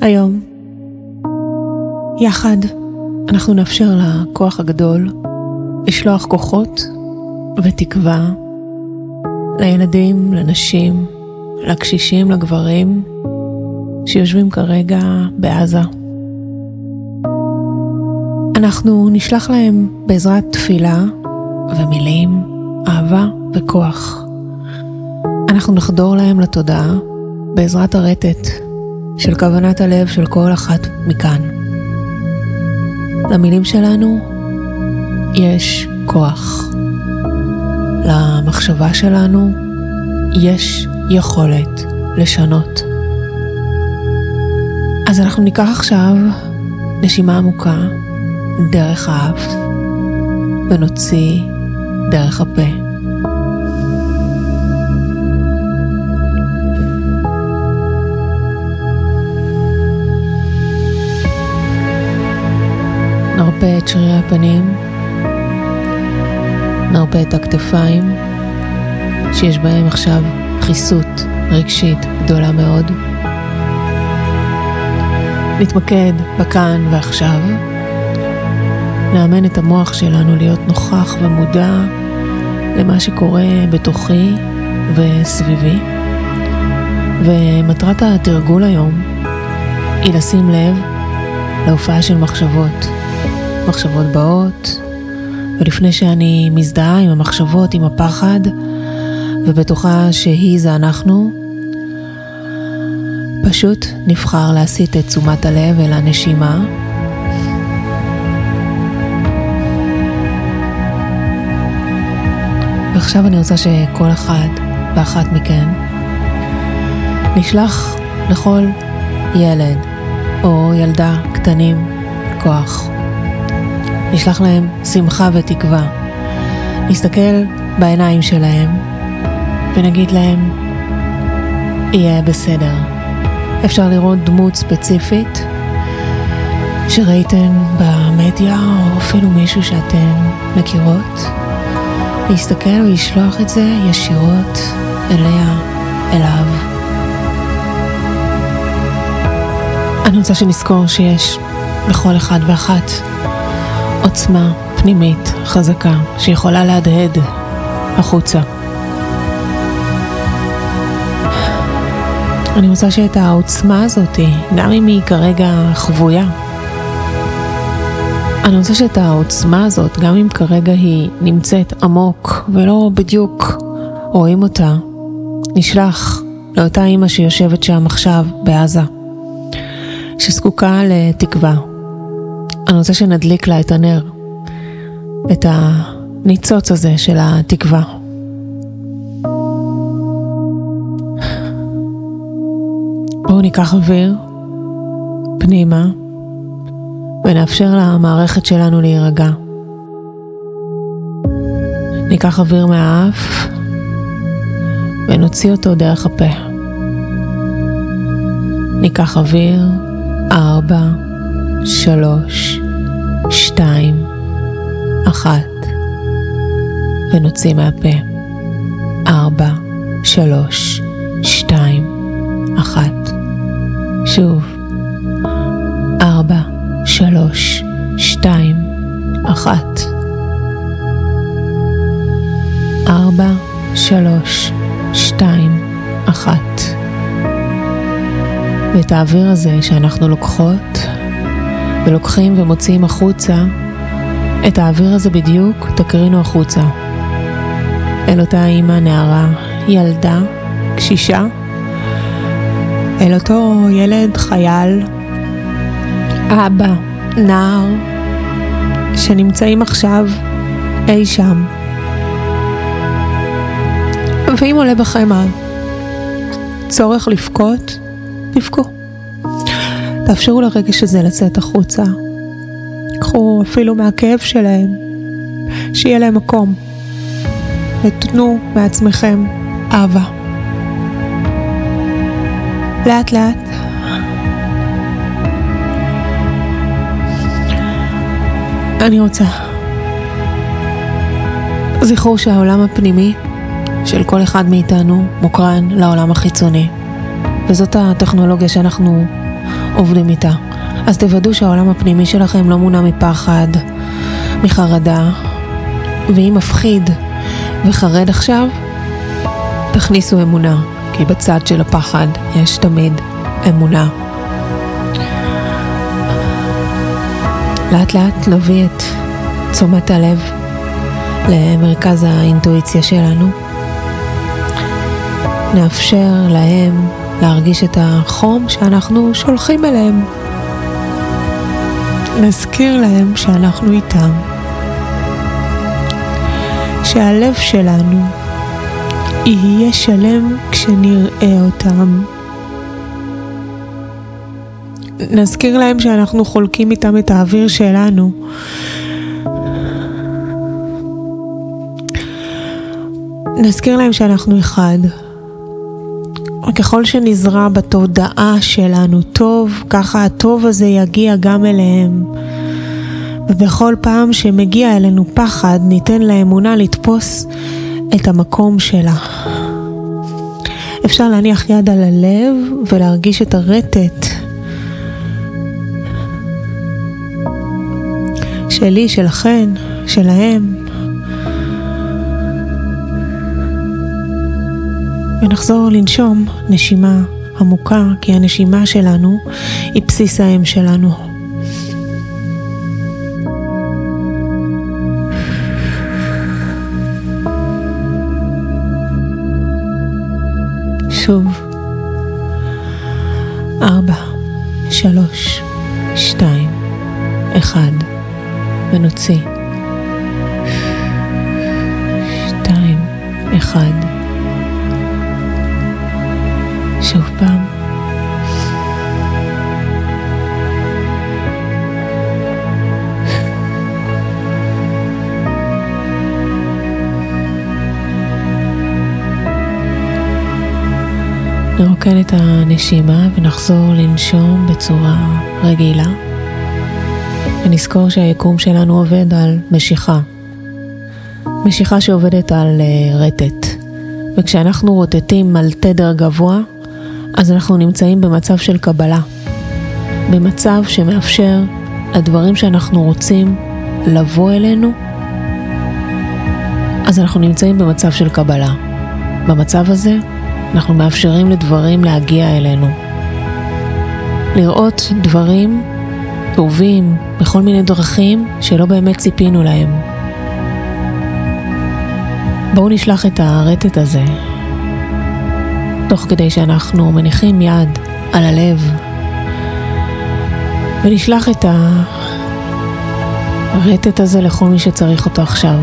היום, יחד, אנחנו נאפשר לכוח הגדול לשלוח כוחות ותקווה לילדים, לנשים, לקשישים, לגברים שיושבים כרגע בעזה. אנחנו נשלח להם בעזרת תפילה ומילים, אהבה וכוח. אנחנו נחדור להם לתודעה בעזרת הרטט של כוונת הלב של כל אחת מכאן. למילים שלנו יש כוח. למחשבה שלנו יש יכולת לשנות. אז אנחנו ניקח עכשיו נשימה עמוקה דרך האף ונוציא דרך הפה. נרפה את שרירי הפנים, נרפה את הכתפיים, שיש בהם עכשיו חיסות רגשית גדולה מאוד. נתמקד בכאן ועכשיו, נאמן את המוח שלנו להיות נוכח ומודע למה שקורה בתוכי וסביבי. ומטרת התרגול היום היא לשים לב להופעה של מחשבות. מחשבות באות, ולפני שאני מזדהה עם המחשבות, עם הפחד, ובטוחה שהיא זה אנחנו, פשוט נבחר להסיט את תשומת הלב אל הנשימה. ועכשיו אני רוצה שכל אחד ואחת מכן נשלח לכל ילד או ילדה קטנים כוח. נשלח להם שמחה ותקווה. נסתכל בעיניים שלהם ונגיד להם, יהיה בסדר. אפשר לראות דמות ספציפית שראיתן במדיה או אפילו מישהו שאתן מכירות. להסתכל ולשלוח את זה ישירות אליה, אליו. אני רוצה שנזכור שיש לכל אחד ואחת עוצמה פנימית חזקה שיכולה להדהד החוצה. אני רוצה שאת העוצמה הזאת, גם אם היא כרגע חבויה, אני רוצה שאת העוצמה הזאת, גם אם כרגע היא נמצאת עמוק ולא בדיוק רואים אותה, נשלח לאותה אימא שיושבת שם עכשיו בעזה, שזקוקה לתקווה, אני רוצה שנדליק לה את הנר, את הניצוץ הזה של התקווה. בואו ניקח אוויר פנימה ונאפשר למערכת שלנו להירגע. ניקח אוויר מהאף ונוציא אותו דרך הפה. ניקח אוויר, ארבע, שלוש, שתיים, אחת, ונוציא מהפה. ארבע, שלוש, שתיים, אחת. שוב. ארבע, שלוש, שתיים, אחת. ארבע, שלוש, שתיים, אחת. ואת האוויר הזה שאנחנו לוקחות ולוקחים ומוציאים החוצה, את האוויר הזה בדיוק תקרינו החוצה. אל אותה אימא, נערה, ילדה, קשישה, אל אותו ילד, חייל, אבא, נער, שנמצאים עכשיו אי שם. ואם עולה בכם הצורך לבכות, תבכו. תאפשרו לרגש הזה לצאת החוצה. קחו אפילו מהכאב שלהם, שיהיה להם מקום. ותנו מעצמכם אהבה. לאט לאט. אני רוצה. זכרו שהעולם הפנימי של כל אחד מאיתנו מוקרן לעולם החיצוני. וזאת הטכנולוגיה שאנחנו עובדים איתה. אז תוודאו שהעולם הפנימי שלכם לא מונע מפחד, מחרדה, ואם מפחיד וחרד עכשיו, תכניסו אמונה, כי בצד של הפחד יש תמיד אמונה. לאט לאט נביא את תשומת הלב למרכז האינטואיציה שלנו. נאפשר להם להרגיש את החום שאנחנו שולחים אליהם. נזכיר להם שאנחנו איתם. שהלב שלנו יהיה שלם כשנראה אותם. נזכיר להם שאנחנו חולקים איתם את האוויר שלנו. נזכיר להם שאנחנו אחד. וככל שנזרע בתודעה שלנו טוב, ככה הטוב הזה יגיע גם אליהם. ובכל פעם שמגיע אלינו פחד, ניתן לאמונה לתפוס את המקום שלה. אפשר להניח יד על הלב ולהרגיש את הרטט שלי, שלכן, שלהם. ונחזור לנשום נשימה עמוקה, כי הנשימה שלנו היא בסיס האם שלנו. שוב. ארבע, שלוש, שתיים, אחד, ונוציא. שתיים, אחד. שוב פעם. נרוקן את הנשימה ונחזור לנשום בצורה רגילה. ונזכור שהיקום שלנו עובד על משיכה. משיכה שעובדת על uh, רטט. וכשאנחנו רוטטים על תדר גבוה, אז אנחנו נמצאים במצב של קבלה. במצב שמאפשר לדברים שאנחנו רוצים לבוא אלינו, אז אנחנו נמצאים במצב של קבלה. במצב הזה אנחנו מאפשרים לדברים להגיע אלינו. לראות דברים טובים בכל מיני דרכים שלא באמת ציפינו להם. בואו נשלח את הרטט הזה, תוך כדי שאנחנו מניחים יד על הלב, ונשלח את הרטט הזה לכל מי שצריך אותו עכשיו,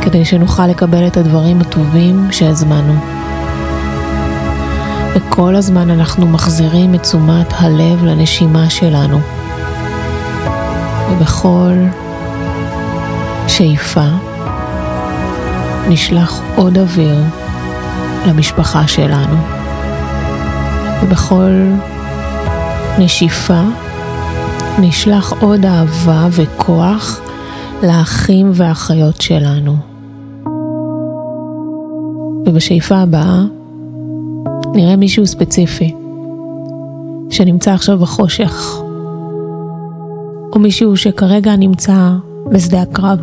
כדי שנוכל לקבל את הדברים הטובים שהזמנו. וכל הזמן אנחנו מחזירים את תשומת הלב לנשימה שלנו. ובכל שאיפה נשלח עוד אוויר למשפחה שלנו. ובכל נשיפה נשלח עוד אהבה וכוח לאחים והאחיות שלנו. ובשאיפה הבאה נראה מישהו ספציפי שנמצא עכשיו בחושך, או מישהו שכרגע נמצא בשדה הקרב.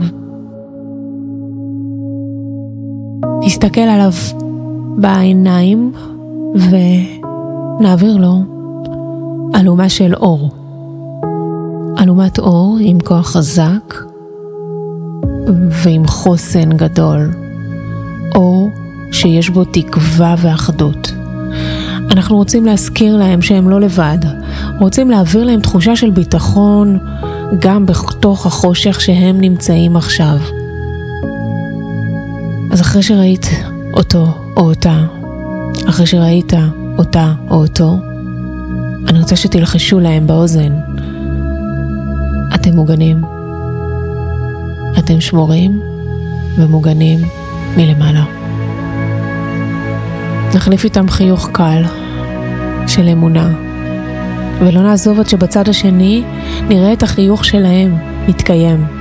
נסתכל עליו בעיניים ונעביר לו אלומה של אור. אלומת אור עם כוח חזק ועם חוסן גדול. אור שיש בו תקווה ואחדות. אנחנו רוצים להזכיר להם שהם לא לבד, רוצים להעביר להם תחושה של ביטחון גם בתוך החושך שהם נמצאים עכשיו. אז אחרי שראית אותו או אותה, אחרי שראית אותה או אותו, אני רוצה שתלחשו להם באוזן. אתם מוגנים. אתם שמורים ומוגנים מלמעלה. נחליף איתם חיוך קל של אמונה, ולא נעזוב עד שבצד השני נראה את החיוך שלהם מתקיים.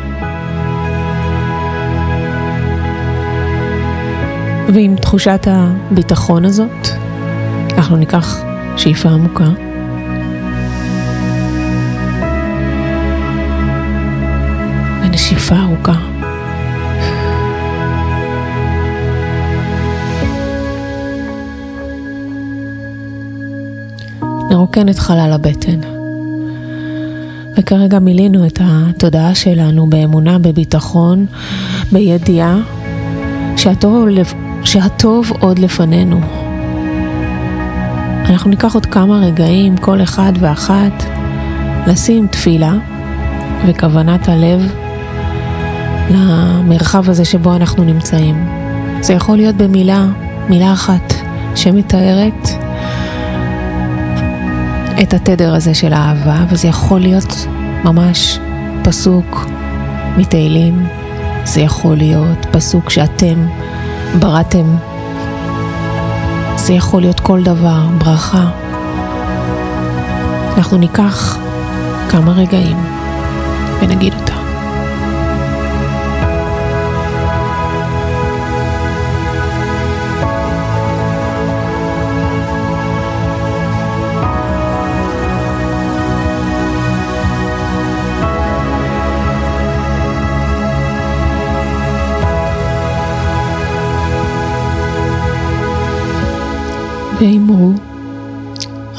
ועם תחושת הביטחון הזאת, אנחנו ניקח שאיפה עמוקה. ונשיפה ארוכה. נרוקן את חלל הבטן. וכרגע מילינו את התודעה שלנו באמונה, בביטחון, בידיעה שהטוב שהטוב עוד לפנינו. אנחנו ניקח עוד כמה רגעים, כל אחד ואחת, לשים תפילה וכוונת הלב למרחב הזה שבו אנחנו נמצאים. זה יכול להיות במילה, מילה אחת, שמתארת את התדר הזה של האהבה, וזה יכול להיות ממש פסוק מתהילים, זה יכול להיות פסוק שאתם בראתם, זה יכול להיות כל דבר, ברכה. אנחנו ניקח כמה רגעים ונגיד אותה.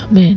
Amém.